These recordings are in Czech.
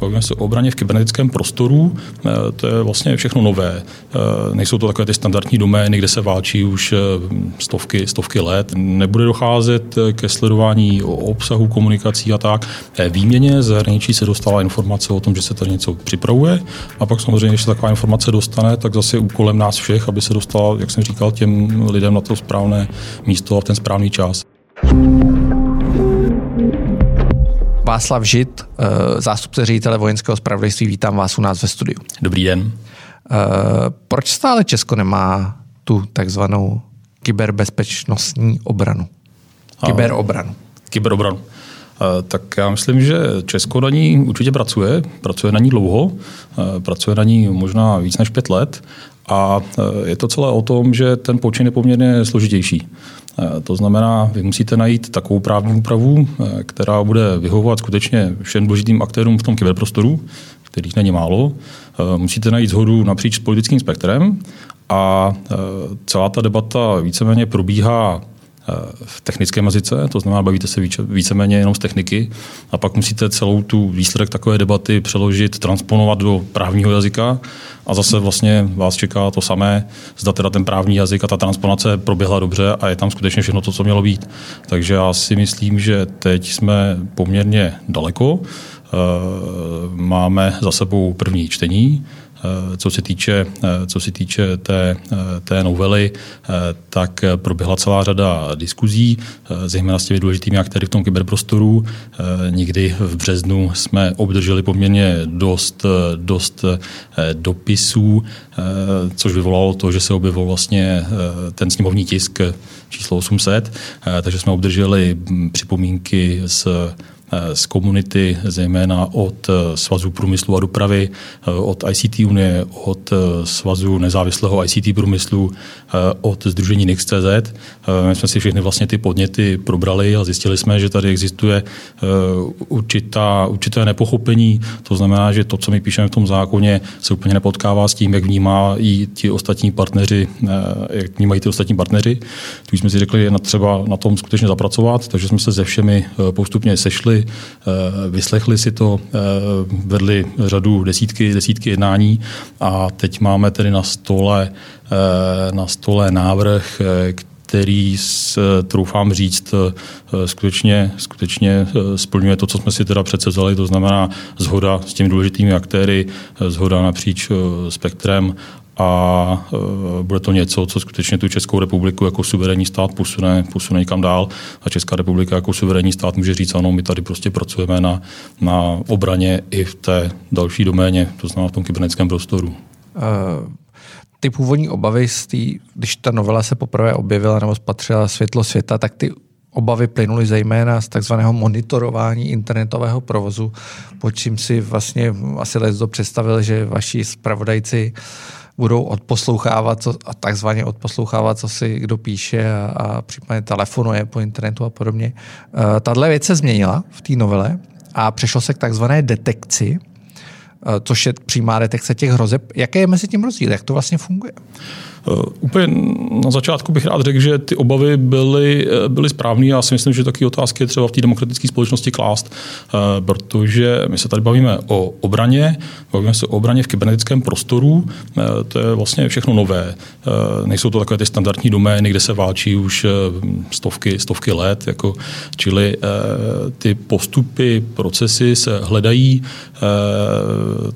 Bavíme se o obraně v kybernetickém prostoru, to je vlastně všechno nové. Nejsou to takové ty standardní domény, kde se válčí už stovky, stovky let. Nebude docházet ke sledování obsahu komunikací a tak. Výměně zahraničí se dostala informace o tom, že se tady něco připravuje a pak samozřejmě, když se taková informace dostane, tak zase úkolem nás všech, aby se dostala, jak jsem říkal, těm lidem na to správné místo a v ten správný čas. Václav Žit, eh, zástupce ředitele vojenského spravodajství, vítám vás u nás ve studiu. Dobrý den. Eh, proč stále Česko nemá tu takzvanou kyberbezpečnostní obranu? Kyberobranu. Kyberobranu. Eh, tak já myslím, že Česko na ní určitě pracuje, pracuje na ní dlouho, pracuje na ní možná víc než pět let a je to celé o tom, že ten počin je poměrně složitější. Eh, to znamená, vy musíte najít takovou právní úpravu, eh, která bude vyhovovat skutečně všem důležitým aktérům v tom kyberprostoru, kterých není málo. Eh, musíte najít zhodu napříč politickým spektrem a celá ta debata víceméně probíhá v technickém jazyce, to znamená, bavíte se více, víceméně jenom z techniky a pak musíte celou tu výsledek takové debaty přeložit, transponovat do právního jazyka a zase vlastně vás čeká to samé, zda teda ten právní jazyk a ta transponace proběhla dobře a je tam skutečně všechno to, co mělo být. Takže já si myslím, že teď jsme poměrně daleko. Eh, máme za sebou první čtení, Eh, co se týče, eh, co se týče té, eh, té novely, tak proběhla celá řada diskuzí, zejména s těmi důležitými aktéry v tom kyberprostoru. Nikdy v březnu jsme obdrželi poměrně dost, dost dopisů, což vyvolalo to, že se objevil vlastně ten sněmovní tisk číslo 800, takže jsme obdrželi hm, připomínky z Eh, z komunity, zejména od eh, Svazu průmyslu a dopravy, eh, od ICT Unie, od Svazu nezávislého ICT průmyslu, od Združení Nix.cz. My jsme si všechny vlastně ty podněty probrali a zjistili jsme, že tady existuje určitá, určité nepochopení. To znamená, že to, co my píšeme v tom zákoně, se úplně nepotkává s tím, jak vnímá i ti ostatní partneři, jak vnímají ty ostatní partneři. Tu jsme si řekli, je třeba na tom skutečně zapracovat, takže jsme se se všemi postupně sešli, Eh, vyslechli si to, eh, vedli řadu desítky, desítky jednání a teď máme tedy na stole, eh, na stole návrh, který, troufám říct, skutečně, skutečně splňuje to, co jsme si teda přece vzali, to znamená zhoda s těmi důležitými aktéry, zhoda napříč spektrem a e, bude to něco, co skutečně tu Českou republiku jako suverénní stát posune, posune někam dál a Česká republika jako suverénní stát může říct, ano, my tady prostě pracujeme na, na obraně i v té další doméně, to znamená v tom kybernetickém prostoru. Uh ty původní obavy, z tý, když ta novela se poprvé objevila nebo spatřila světlo světa, tak ty obavy plynuly zejména z takzvaného monitorování internetového provozu, pod čím si vlastně asi Lesdo představil, že vaši spravodajci uh, budou odposlouchávat, co, a takzvaně odposlouchávat, co si kdo píše a, a případně telefonuje po internetu a podobně. Uh, tahle věc se změnila v té novele a přešlo se k takzvané detekci, uh, což je přímá detekce těch hrozeb. Jaké je mezi tím rozdíl? Jak to vlastně funguje? Uh, úplně na začátku bych rád řekl, že ty obavy byly, byly správné. Já si myslím, že taky otázky je třeba v té demokratické společnosti klást, uh, protože my se tady bavíme o obraně, bavíme se o obraně v kybernetickém prostoru. To je vlastně všechno nové. Nejsou to takové ty standardní domény, kde se válčí už stovky, stovky let. Jako, čili ty postupy, procesy se hledají,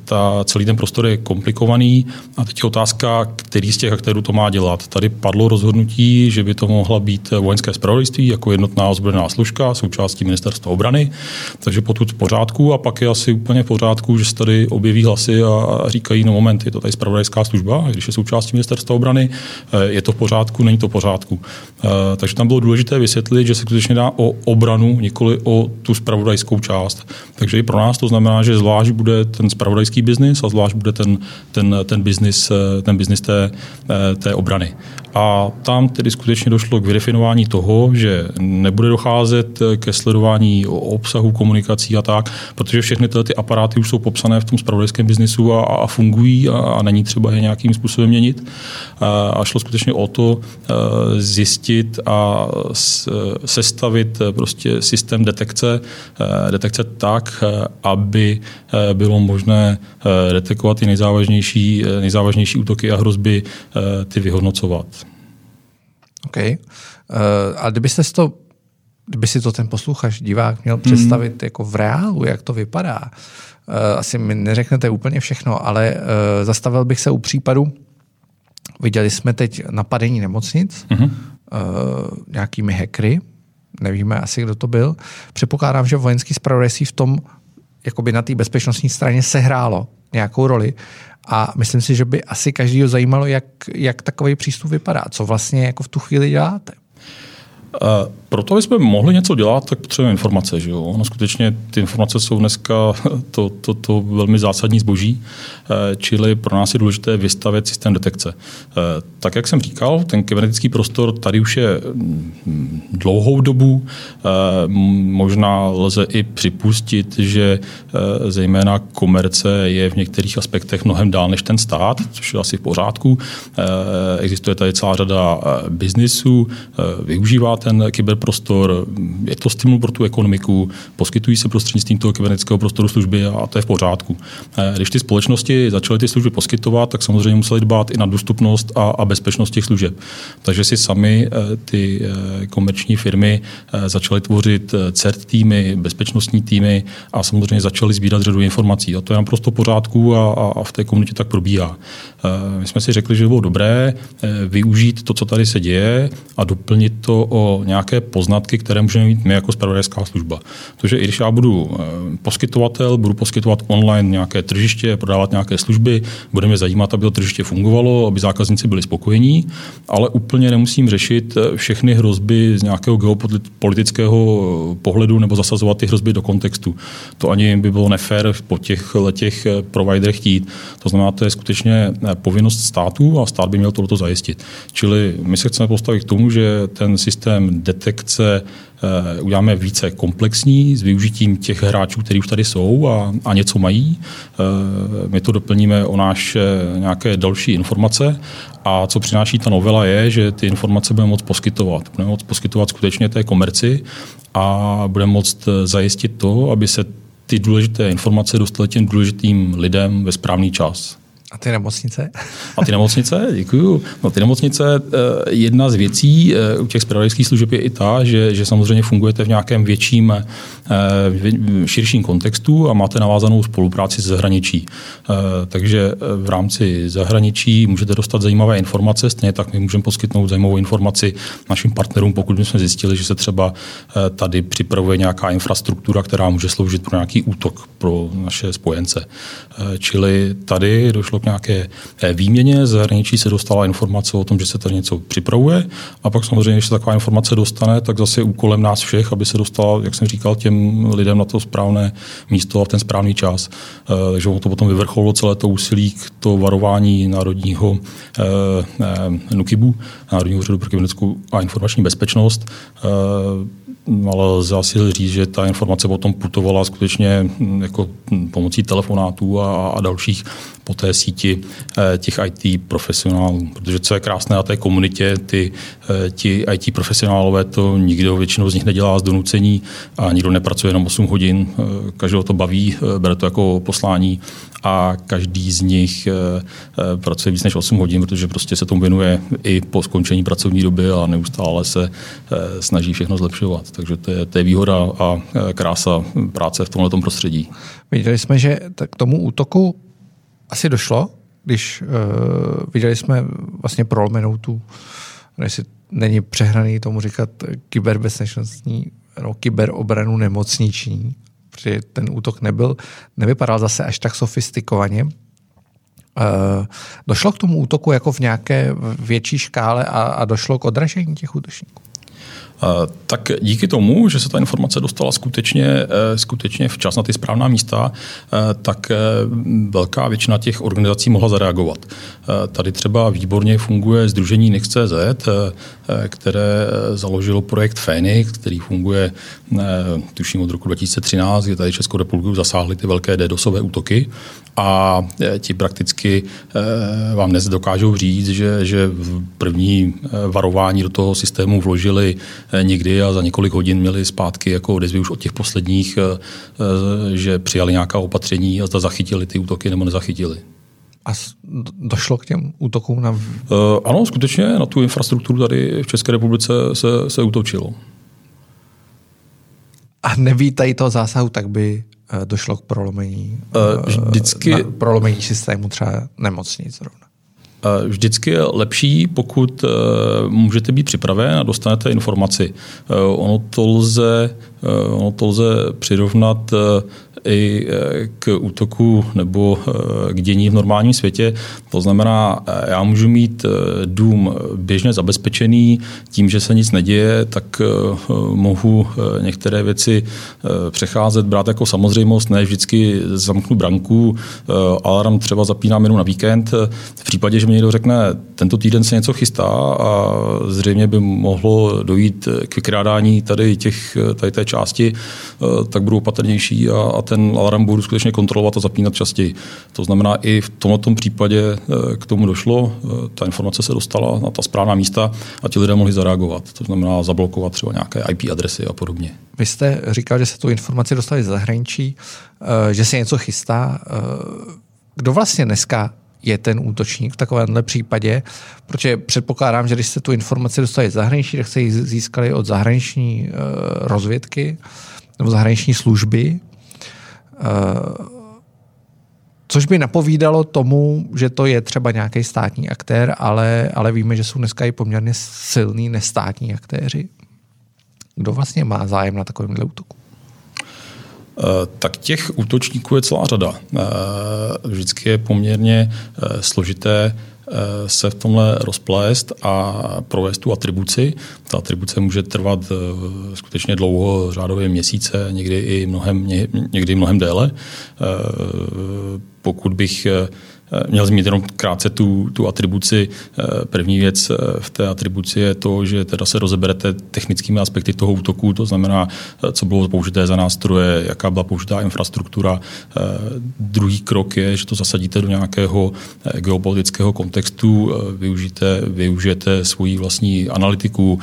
ta, celý ten prostor je komplikovaný a teď je otázka, který z těch aktérů to má dělat. Tady padlo rozhodnutí, že by to mohla být vojenské zpravodajství jako jednotná ozbrojená služka součástí ministerstva obrany, takže potud v pořádku a pak je asi úplně v pořádku, že se tady objeví hlasy a říkají, no moment, je to tady zpravodajská služba, když je součástí ministerstva obrany, eh, je to v pořádku, není to v pořádku. Eh, takže tam bylo důležité vysvětlit, že se skutečně dá o obranu, nikoli o tu zpravodajskou část. Takže i pro nás to znamená, že zvlášť bude ten spravodajský biznis a zvlášť bude ten, ten, ten biznis, ten biznis té, té obrany. A tam tedy skutečně došlo k vydefinování toho, že nebude docházet ke sledování obsahu komunikací a tak, protože všechny tyhle ty aparáty už jsou popsané v tom spravodajském biznisu a, a fungují a, a není třeba je nějakým způsobem měnit. A, a šlo skutečně o to zjistit a sestavit prostě systém detekce, detekce tak, aby bylo možné detekovat ty nejzávažnější, nejzávažnější útoky a hrozby ty vyhodnocovat. OK. Uh, a kdybyste si to, kdyby si to ten posluchač, divák měl představit hmm. jako v reálu, jak to vypadá, uh, asi mi neřeknete úplně všechno, ale uh, zastavil bych se u případu, viděli jsme teď napadení nemocnic hmm. uh, nějakými hackery, nevíme asi, kdo to byl. Předpokládám, že vojenský spravodajství v tom jakoby na té bezpečnostní straně sehrálo nějakou roli. A myslím si, že by asi každýho zajímalo, jak, jak takový přístup vypadá. Co vlastně jako v tu chvíli děláte? Proto, aby jsme mohli něco dělat, tak potřebujeme informace. Že jo? No, skutečně ty informace jsou dneska to, to, to velmi zásadní zboží, eh, čili pro nás je důležité vystavět systém detekce. Eh, tak, jak jsem říkal, ten kybernetický prostor tady už je mm, dlouhou dobu. Možná lze i připustit, že zejména komerce je v některých aspektech mnohem dál než ten stát, což je asi v pořádku. Existuje tady celá řada biznisů, využívá ten kyberprostor, je to stimul pro tu ekonomiku, poskytují se prostřednictvím toho kybernetického prostoru služby a to je v pořádku. Eh, když ty společnosti začaly ty služby poskytovat, tak samozřejmě museli dbát i na dostupnost a, a bezpečnost těch služeb. Takže si sami eh, ty eh, komerční firmy začaly tvořit CERT týmy, bezpečnostní týmy a samozřejmě začaly sbírat řadu informací. A to je naprosto v pořádku a, a v té komunitě tak probíhá. My jsme si řekli, že by bylo dobré využít to, co tady se děje a doplnit to o nějaké poznatky, které můžeme mít my jako spravodajská služba. Protože i když já budu eh, poskytovatel, budu poskytovat online nějaké tržiště, prodávat nějaké služby, bude mě zajímat, aby to tržiště fungovalo, aby zákazníci byli spokojení, ale úplně nemusím řešit eh, všechny hrozby z nějakého geopolitického eh, pohledu nebo zasazovat ty hrozby do kontextu. To ani by bylo nefér po těch letěch providerech chtít. To znamená, to je skutečně povinnost státu a stát by měl toto zajistit. Čili my se chceme postavit k tomu, že ten systém detekce eh, uděláme více komplexní s využitím těch hráčů, kteří už tady jsou a, a něco mají. Eh, my to doplníme o naše nějaké další informace a co přináší ta novela je, že ty informace budeme moct poskytovat. Budeme moct poskytovat skutečně té komerci a budeme moct zajistit to, aby se ty důležité informace dostaly těm důležitým lidem ve správný čas. A ty nemocnice? A ty nemocnice, děkuju. No ty nemocnice, eh, jedna z věcí eh, u těch zpravodajských služeb je i ta, že, že samozřejmě fungujete v nějakém větším, eh, širším kontextu a máte navázanou spolupráci se zahraničí. Takže v rámci zahraničí můžete dostat zajímavé informace, stejně tak my můžeme poskytnout zajímavou informaci našim partnerům, pokud jsme zjistili, že se třeba tady připravuje nějaká infrastruktura, která může sloužit pro nějaký útok pro naše spojence. Čili tady došlo došlo k nějaké eh, výměně, z zahraničí se dostala informace o tom, že se tady něco připravuje. A pak samozřejmě, když se taková informace dostane, tak zase úkolem nás všech, aby se dostala, jak jsem říkal, těm lidem na to správné místo a v ten správný čas. Eh, takže to potom vyvrcholilo celé to úsilí k to varování národního eh, NUKIBu, Národního úřadu pro kybernetickou a informační bezpečnost, ale lze asi říct, že ta informace potom putovala skutečně hm, jako hm, pomocí telefonátů a, a dalších po té síti eh, těch IT profesionálů. Protože co je krásné na té komunitě, ty, eh, ti IT profesionálové to nikdo většinou z nich nedělá z donucení a nikdo nepracuje jenom 8 hodin. Eh, každého to baví, bere to jako poslání a každý z nich pracuje víc než 8 hodin, protože prostě se tomu věnuje i po skončení pracovní doby a neustále se snaží všechno zlepšovat. Takže to je, to je výhoda a krása práce v tomto prostředí. Viděli jsme, že k tomu útoku asi došlo, když uh, viděli jsme vlastně prolomenou tu, jestli není přehraný tomu říkat kyberbezpečnostní, no, kyberobranu nemocniční, protože ten útok nebyl, nevypadal zase až tak sofistikovaně. Uh, došlo k tomu útoku jako v nějaké větší škále a, a došlo k odražení těch útočníků? Tak díky tomu, že se ta informace dostala skutečně, eh, skutečně včas na ty správná místa, eh, tak eh, velká většina těch organizací mohla zareagovat. Tady třeba výborně funguje Združení Nix.cz, které založilo projekt Phoenix, který funguje tuším od roku 2013, kdy tady Českou republiku zasáhly ty velké DDoSové útoky a ti prakticky vám dnes dokážou říct, že, že v první varování do toho systému vložili někdy a za několik hodin měli zpátky jako odezvy už od těch posledních, eh, eh, že přijali nějaká opatření a zda zachytili ty útoky nebo nezachytili. A došlo k těm útokům na... Uh, ano, skutečně na tu infrastrukturu tady v České republice se, se útočilo. A nevítají toho zásahu, tak by došlo k prolomení, uh, vždycky... Prolomení systému třeba nemocnic zrovna. Vždycky je lepší, pokud eh, můžete být připraven a dostanete informaci. Eh, ono to lze, eh, ono to lze přirovnat i e, k útoku nebo e, k dění v normálním světě. To znamená, e, já můžu mít dům běžně zabezpečený, tím, že se nic neděje, tak mohu některé věci přecházet, brát jako samozřejmost, ne vždycky zamknu branku, alarm třeba zapínám jenom na víkend. V případě, že mi někdo řekne, tento týden se něco chystá a zřejmě by mohlo dojít k vykrádání tady, těch, tady té části, tak budu opatrnější a, a ten alarm budu skutečně kontrolovat a zapínat častěji. To znamená, i v tomto případě eh, k tomu došlo, eh, ta informace se dostala na ta správná místa a ti lidé mohli zareagovat. To znamená zablokovat třeba nějaké IP adresy a podobně. Vy jste říkal, že se tu informaci dostali z zahraničí, eh, že se něco chystá. Kdo vlastně dneska je ten útočník v takovémhle případě, protože předpokládám, že když jste tu informaci dostali z zahraničí, tak jste ji získali od zahraniční rozvědky nebo zahraniční služby, což by napovídalo tomu, že to je třeba nějaký státní aktér, ale, ale víme, že jsou dneska i poměrně silní nestátní aktéři. Kdo vlastně má zájem na takovémhle útoku? Eh, tak těch útočníků je celá řada. Eh, vždycky je poměrně složité Eh, se v tomhle rozplést a provést tu atribuci. Ta atribuce může trvat eh, skutečně dlouho, řádově měsíce, někdy i mnohem, někdy mnohem déle. Eh, pokud bych Eh, měl zmínit jenom krátce tu, tu atribuci. Eh, první věc eh, v té atribuci je to, že teda se rozeberete technickými aspekty toho útoku, to znamená, co bylo použité za nástroje, jaká byla použitá infrastruktura. Druhý krok je, že to zasadíte do nějakého geopolitického kontextu, využijete, využijete svoji vlastní analytiku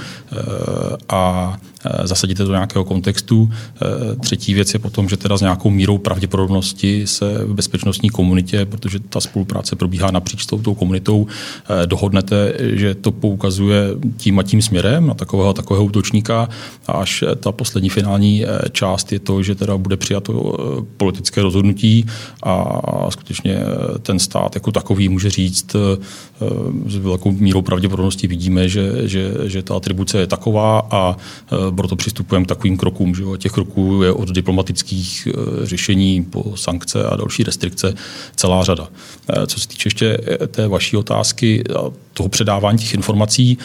a Eh, zasadíte do nějakého kontextu. Eh, třetí věc je potom, že teda s nějakou mírou pravděpodobnosti se v bezpečnostní komunitě, protože ta spolupráce probíhá napříč tou, tou komunitou, eh, dohodnete, že to poukazuje tím a tím směrem na takového takového útočníka a až ta poslední finální část je to, že teda bude přijato politické rozhodnutí a skutečně ten stát jako takový může říct s velkou mírou pravděpodobnosti vidíme, že, že, že ta atribuce je taková a proto přistupujeme k takovým krokům. Že jo? Těch kroků je od diplomatických eh, řešení po sankce a další restrikce celá řada. Eh, co se týče ještě eh, té vaší otázky, toho předávání těch informací,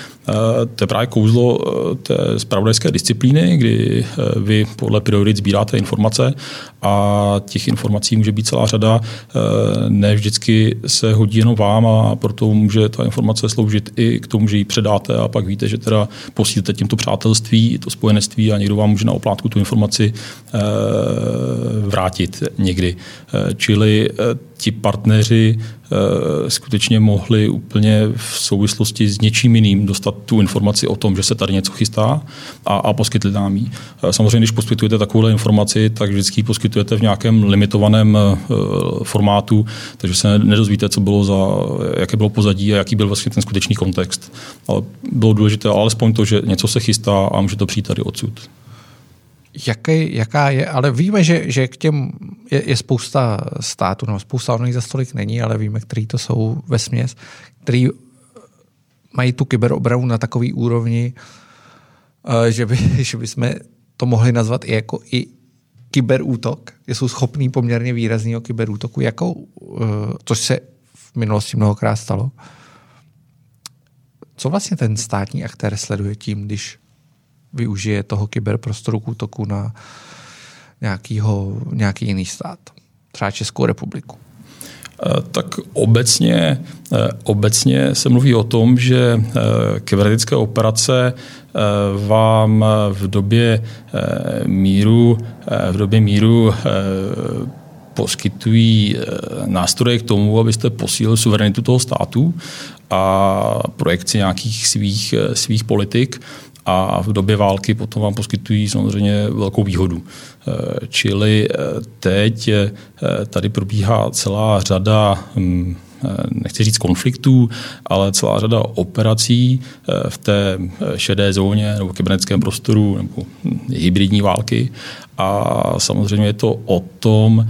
to je právě kouzlo té spravodajské disciplíny, kdy vy podle priorit sbíráte informace a těch informací může být celá řada. Ne vždycky se hodí jenom vám a proto může ta informace sloužit i k tomu, že ji předáte a pak víte, že teda posílíte tímto přátelství, to spojenectví a někdo vám může na oplátku tu informaci eh, vrátit někdy. Eh, čili eh, ti partneři skutečně mohli úplně v souvislosti s něčím jiným dostat tu informaci o tom, že se tady něco chystá a, a poskytli nám ji. Samozřejmě, když poskytujete takovou informaci, tak vždycky ji poskytujete v nějakém limitovaném formátu, takže se nedozvíte, co bylo za, jaké bylo pozadí a jaký byl vlastně ten skutečný kontext. Ale bylo důležité alespoň to, že něco se chystá a může to přijít tady odsud. Jaký, jaká je, ale víme, že, že k těm je, je spousta států, no spousta ono za stolik není, ale víme, který to jsou ve směs, který mají tu kyberobranu na takový úrovni, eh, že, by, že bychom to mohli nazvat i jako i kyberútok, že jsou schopní poměrně výrazného kyberútoku, jakou, eh, což se v minulosti mnohokrát stalo. Co vlastně ten státní aktér sleduje tím, když využije toho kyberprostoru k útoku na nějakýho, nějaký jiný stát, třeba Českou republiku. Eh, tak obecně, eh, obecně se mluví o tom, že eh, kybernetické operace vám v době míru, v době míru poskytují nástroje k tomu, abyste posílili suverenitu toho státu a projekci nějakých svých, svých politik a v době války potom vám poskytují samozřejmě velkou výhodu. Eh, čili eh, teď eh, tady probíhá celá řada hm, nechci říct konfliktů, ale celá řada operací v té šedé zóně nebo kybernetickém prostoru nebo hm, hybridní války. A samozřejmě je to o tom,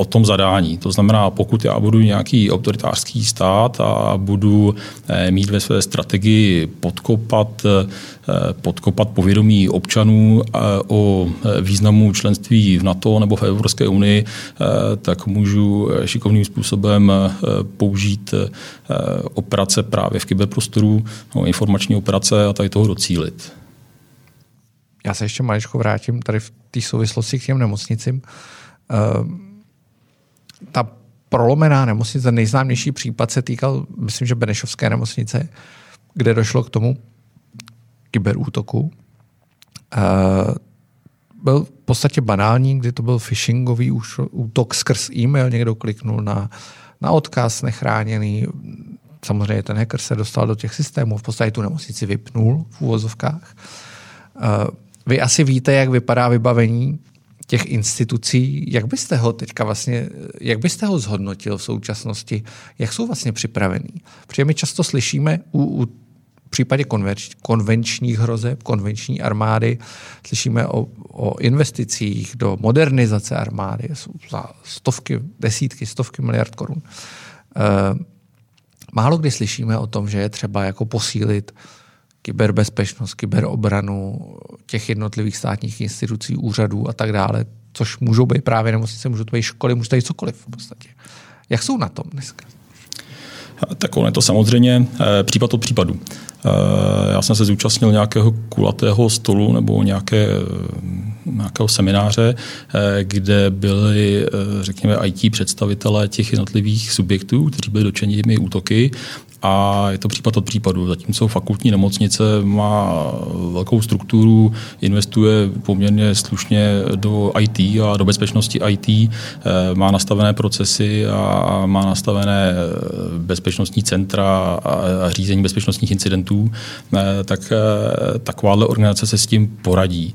o tom zadání. To znamená, pokud já budu nějaký autoritářský stát a budu eh, mít ve své strategii podkopat, eh, podkopat povědomí občanů eh, o významu členství v NATO nebo v Evropské unii, tak můžu šikovným způsobem použít operace právě v kyberprostoru, no, informační operace a tady toho docílit. Já se ještě maličko vrátím tady v té souvislosti k těm nemocnicím. Uh ta prolomená nemocnice, nejznámější případ se týkal, myslím, že Benešovské nemocnice, kde došlo k tomu kyberútoku. Uh, byl v podstatě banální, kdy to byl phishingový útok skrz e-mail, někdo kliknul na, na odkaz nechráněný, samozřejmě ten hacker se dostal do těch systémů, v podstatě tu nemocnici vypnul v úvozovkách. Uh, vy asi víte, jak vypadá vybavení těch institucí, jak byste ho teďka vlastně, jak byste ho zhodnotil v současnosti, jak jsou vlastně připravení? Protože my často slyšíme u, u v případě konvenč, konvenčních hrozeb, konvenční armády, slyšíme o, o investicích do modernizace armády za stovky, desítky, stovky miliard korun. E, málo kdy slyšíme o tom, že je třeba jako posílit kyberbezpečnost, kyberobranu těch jednotlivých státních institucí, úřadů a tak dále, což můžou být právě nemocnice, můžou to být školy, můžou to být cokoliv v podstatě. Jak jsou na tom dneska? Tak on je to samozřejmě eh, případ od případu. Eh, já jsem se zúčastnil nějakého kulatého stolu nebo nějaké, nějakého semináře, eh, kde byli, řekněme, IT představitelé těch jednotlivých subjektů, kteří byli dočeni útoky a je to případ od případu. Zatímco fakultní nemocnice má velkou strukturu, investuje poměrně slušně do IT a do bezpečnosti IT, eh, má nastavené procesy a má nastavené eh, bezpečnostní centra a řízení bezpečnostních incidentů, eh, tak takováhle organizace se s tím poradí.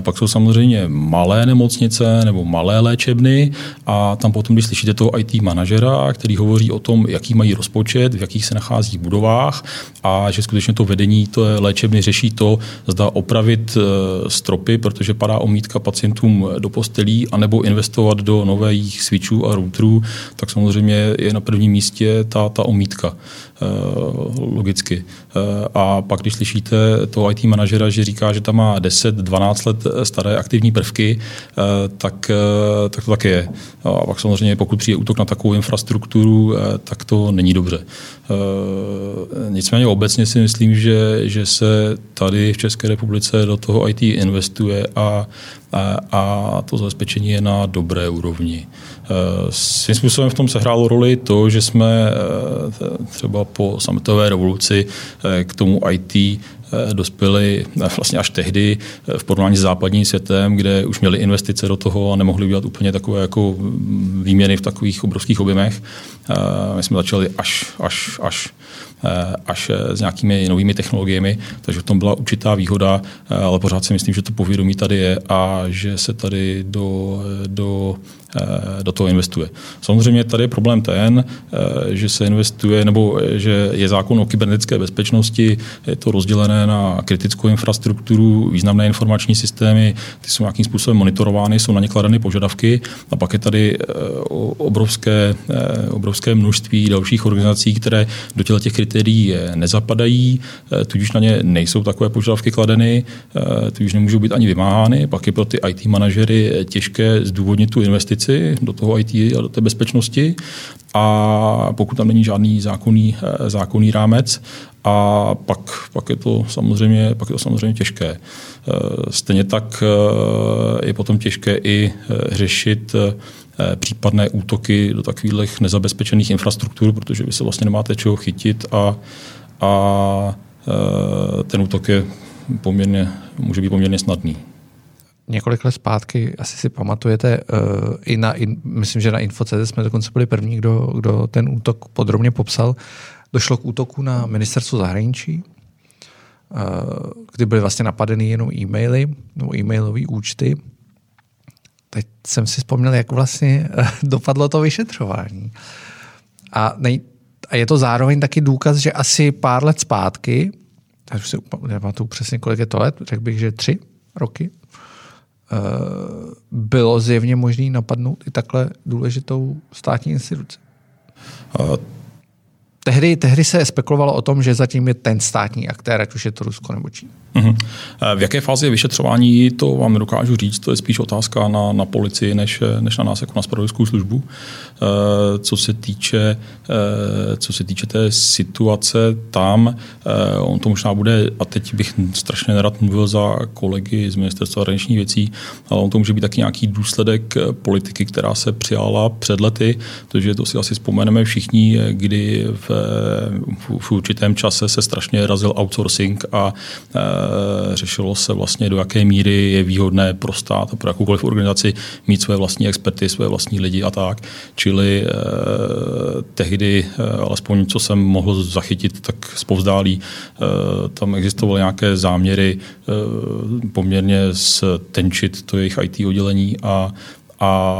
Pak jsou samozřejmě malé nemocnice nebo malé léčebny a tam potom, když slyšíte toho IT manažera, který hovoří o tom, jaký mají rozpočet, v jakých se nachází v budovách a že skutečně to vedení to léčebny řeší to, zda opravit e, stropy, protože padá omítka pacientům do postelí, anebo investovat do nových switchů a routerů, tak samozřejmě je na prvním místě ta, ta omítka. Eh, logicky. Eh, a pak, když slyšíte toho IT manažera, že říká, že tam má 10-12 let staré aktivní prvky, eh, tak, tak to tak je. A pak samozřejmě, pokud přijde útok na takovou infrastrukturu, tak to není dobře. Nicméně obecně si myslím, že, že se tady v České republice do toho IT investuje a, a, a to zabezpečení je na dobré úrovni. Svým způsobem v tom se hrálo roli to, že jsme třeba po sametové revoluci eh, k tomu IT eh, dospěli eh, vlastně až tehdy v porovnání s západním světem, kde už měli investice do toho a nemohli udělat úplně takové jako výměny v takových obrovských objemech. My jsme začali až, až, až až s nějakými novými technologiemi, takže v tom byla určitá výhoda, ale pořád si myslím, že to povědomí tady je a že se tady do, do Eh, do toho investuje. Samozřejmě tady je problém ten, eh, že se investuje, nebo eh, že je zákon o kybernetické bezpečnosti, je to rozdělené na kritickou infrastrukturu, významné informační systémy, ty jsou nějakým způsobem monitorovány, jsou na ně kladeny požadavky a pak je tady obrovské, obrovské množství dalších organizací, které do těchto těch kritérií nezapadají, tudíž na ně nejsou takové požadavky kladeny, tudíž nemůžou být ani vymáhány, pak je pro ty IT manažery těžké zdůvodnit tu investici, investici do toho IT a do té bezpečnosti. a pokud tam není žádný zákonný, zákonný rámec, a pak, pak, je to samozřejmě, pak je to samozřejmě těžké. Stejně tak je potom těžké i řešit případné útoky do takových nezabezpečených infrastruktur, protože vy se vlastně nemáte čeho chytit a, a ten útok je poměrně, může být poměrně snadný několik let zpátky, asi si pamatujete, uh, i na, myslím, že na Info.cz jsme dokonce byli první, kdo, kdo ten útok podrobně popsal. Došlo k útoku na ministerstvo zahraničí, uh, kdy byly vlastně napadeny jenom e-maily nebo e-mailové účty. Teď jsem si vzpomněl, jak vlastně uh, dopadlo to vyšetřování. A, nej, a je to zároveň taky důkaz, že asi pár let zpátky, tak už si nepamatuju přesně, kolik je to let, řekl bych, že tři roky, Eh, bylo zjevně možné napadnout i takhle důležitou státní instituci. Uh, tehdy, tehdy se spekulovalo o tom, že zatím je ten státní aktér, ať už je to Rusko nebo Čína. Uh-huh. V jaké fázi je vyšetřování, to vám nedokážu říct, to je spíš otázka na, na policii, než, než na nás jako na spravodajskou službu. Eh, co se týče, eh, co se týče té situace tam, on to možná bude, a teď bych strašně nerad mluvil za kolegy z ministerstva zahraničních věcí, ale on to může být taky nějaký důsledek politiky, která se přijala před lety, protože to si asi vzpomeneme všichni, kdy v, v určitém čase se strašně razil outsourcing a Eh, řešilo se vlastně, do jaké míry je výhodné pro stát a pro jakoukoliv organizaci mít své vlastní experty, své vlastní lidi a tak. Čili eh, tehdy, eh, alespoň co jsem mohl zachytit, tak zpovzdálí, eh, tam existovaly nějaké záměry poměrně stenčit to jejich IT oddělení a a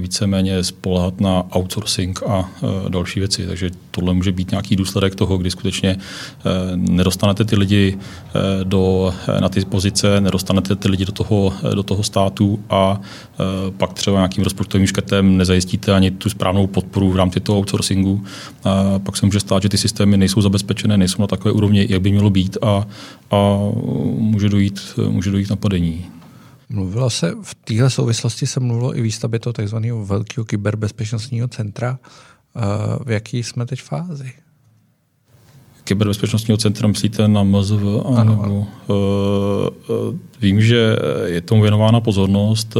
víceméně spolehat na outsourcing a e, další věci. Takže tohle může být nějaký důsledek toho, kdy skutečně e, nedostanete ty lidi e, do, na ty pozice, nedostanete ty lidi do toho, do toho státu a pak třeba nějakým rozpočtovým škrtem nezajistíte ani tu správnou podporu v rámci toho outsourcingu. A pak se může stát, že ty systémy nejsou zabezpečené, nejsou na takové úrovni, jak by mělo být a, a může, dojít, může dojít napadení. Mluvilo se, v téhle souvislosti se mluvilo i výstavbě toho tzv. velkého kyberbezpečnostního centra. Eh, v jaký jsme teď fázi? Kyberbezpečnostního centra myslíte na MZV? Ano, ano. Uh, uh, vím, že je tomu věnována pozornost.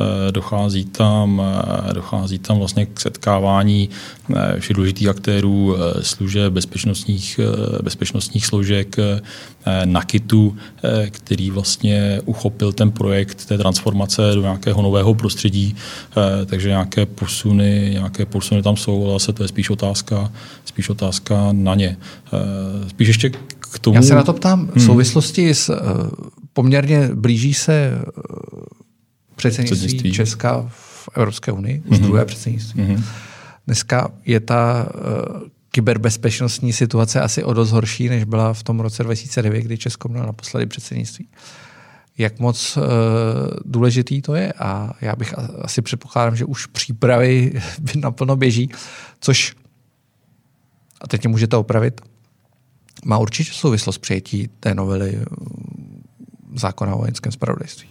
Eh, dochází tam, eh, dochází tam vlastně k setkávání eh, všech důležitých aktérů služeb, bezpečnostních, bezpečnostních složek, Nakitu, který vlastně uchopil ten projekt té transformace do nějakého nového prostředí, takže nějaké posuny, nějaké posuny tam jsou, ale zase to je spíš otázka, spíš otázka na ně. Spíš ještě k tomu... Já se na to ptám v hmm. souvislosti s poměrně blíží se předsednictví. Česka v Evropské unii, už mm-hmm. druhé předsednictví. Mm-hmm. Dneska je ta uh, kyberbezpečnostní situace asi o dost horší, než byla v tom roce 2009, kdy Česko mělo naposledy předsednictví. Jak moc uh, důležitý to je a já bych asi předpokládám, že už přípravy naplno běží, což, a teď mě můžete opravit, má určitě souvislost přijetí té novely eh, zákona o vojenském spravodajství.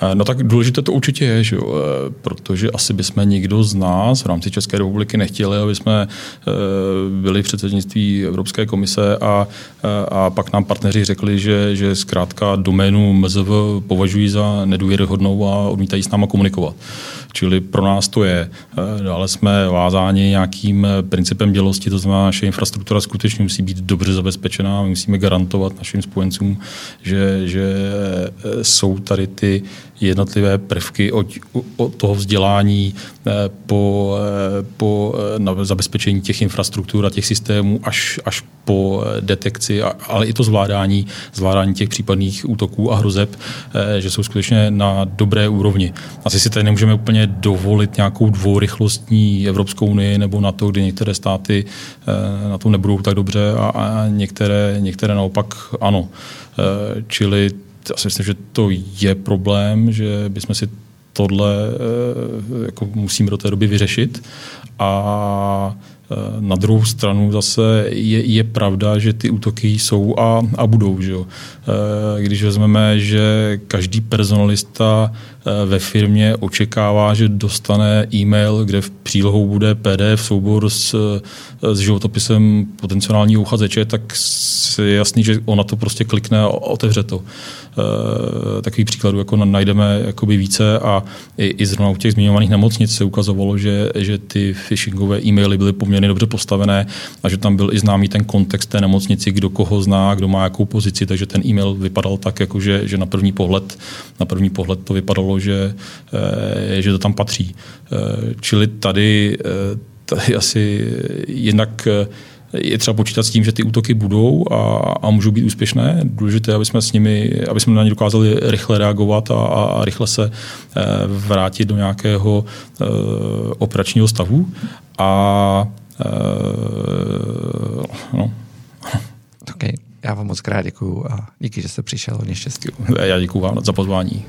Eh, no tak důležité to určitě je, že jo? Eh, protože asi bychom nikdo z nás v rámci České republiky nechtěli, aby jsme eh, byli v předsednictví Evropské komise a, a pak nám partneři řekli, že, že zkrátka doménu MZV považují za nedůvěryhodnou a odmítají s náma komunikovat. Čili pro nás to je. Dále jsme vázáni nějakým principem dělosti, to znamená, naše infrastruktura skutečně musí být dobře zabezpečená, my musíme garantovat našim spojencům, že, že jsou tady ty jednotlivé prvky od, od toho vzdělání eh, po, eh, po eh, zabezpečení těch infrastruktur a těch systémů až, až po detekci, ale i to zvládání, zvládání těch případných útoků a hrozeb, že jsou skutečně na dobré úrovni. Asi si tady nemůžeme úplně dovolit nějakou dvourychlostní Evropskou unii nebo na to, kdy některé státy na tom nebudou tak dobře a, a některé, některé naopak ano. Čili já si myslím, že to je problém, že bychom si tohle eh, jako musíme do té doby vyřešit a eh, Na druhou stranu zase je, je pravda, že ty útoky jsou a, a budou. Že jo? Když vezmeme, že každý personalista ve firmě očekává, že dostane e-mail, kde v přílohou bude PDF soubor s, s životopisem potenciálního uchazeče, tak je jasný, že ona to prostě klikne a otevře to. Eh, takových příkladů jako najdeme jakoby více a i, i zrovna u těch zmiňovaných nemocnic se ukazovalo, že, že ty phishingové e-maily byly poměrně dobře postavené a že tam byl i známý ten kontext té nemocnici, kdo koho zná, kdo má jakou pozici, takže ten e-mail vypadal tak, jako že, že na první pohled na první pohled to vypadalo, že, eh, že to tam patří. Eh, čili tady, tady asi jednak je třeba počítat s tím, že ty útoky budou a, a můžou být úspěšné. Důležité, aby jsme s nimi, aby jsme na ně dokázali rychle reagovat a, a rychle se eh, vrátit do nějakého eh, operačního stavu. A eh, no. Okay. Já vám moc krát děkuju a díky, že jste přišel. Hodně štěstí. Já děkuju vám za pozvání.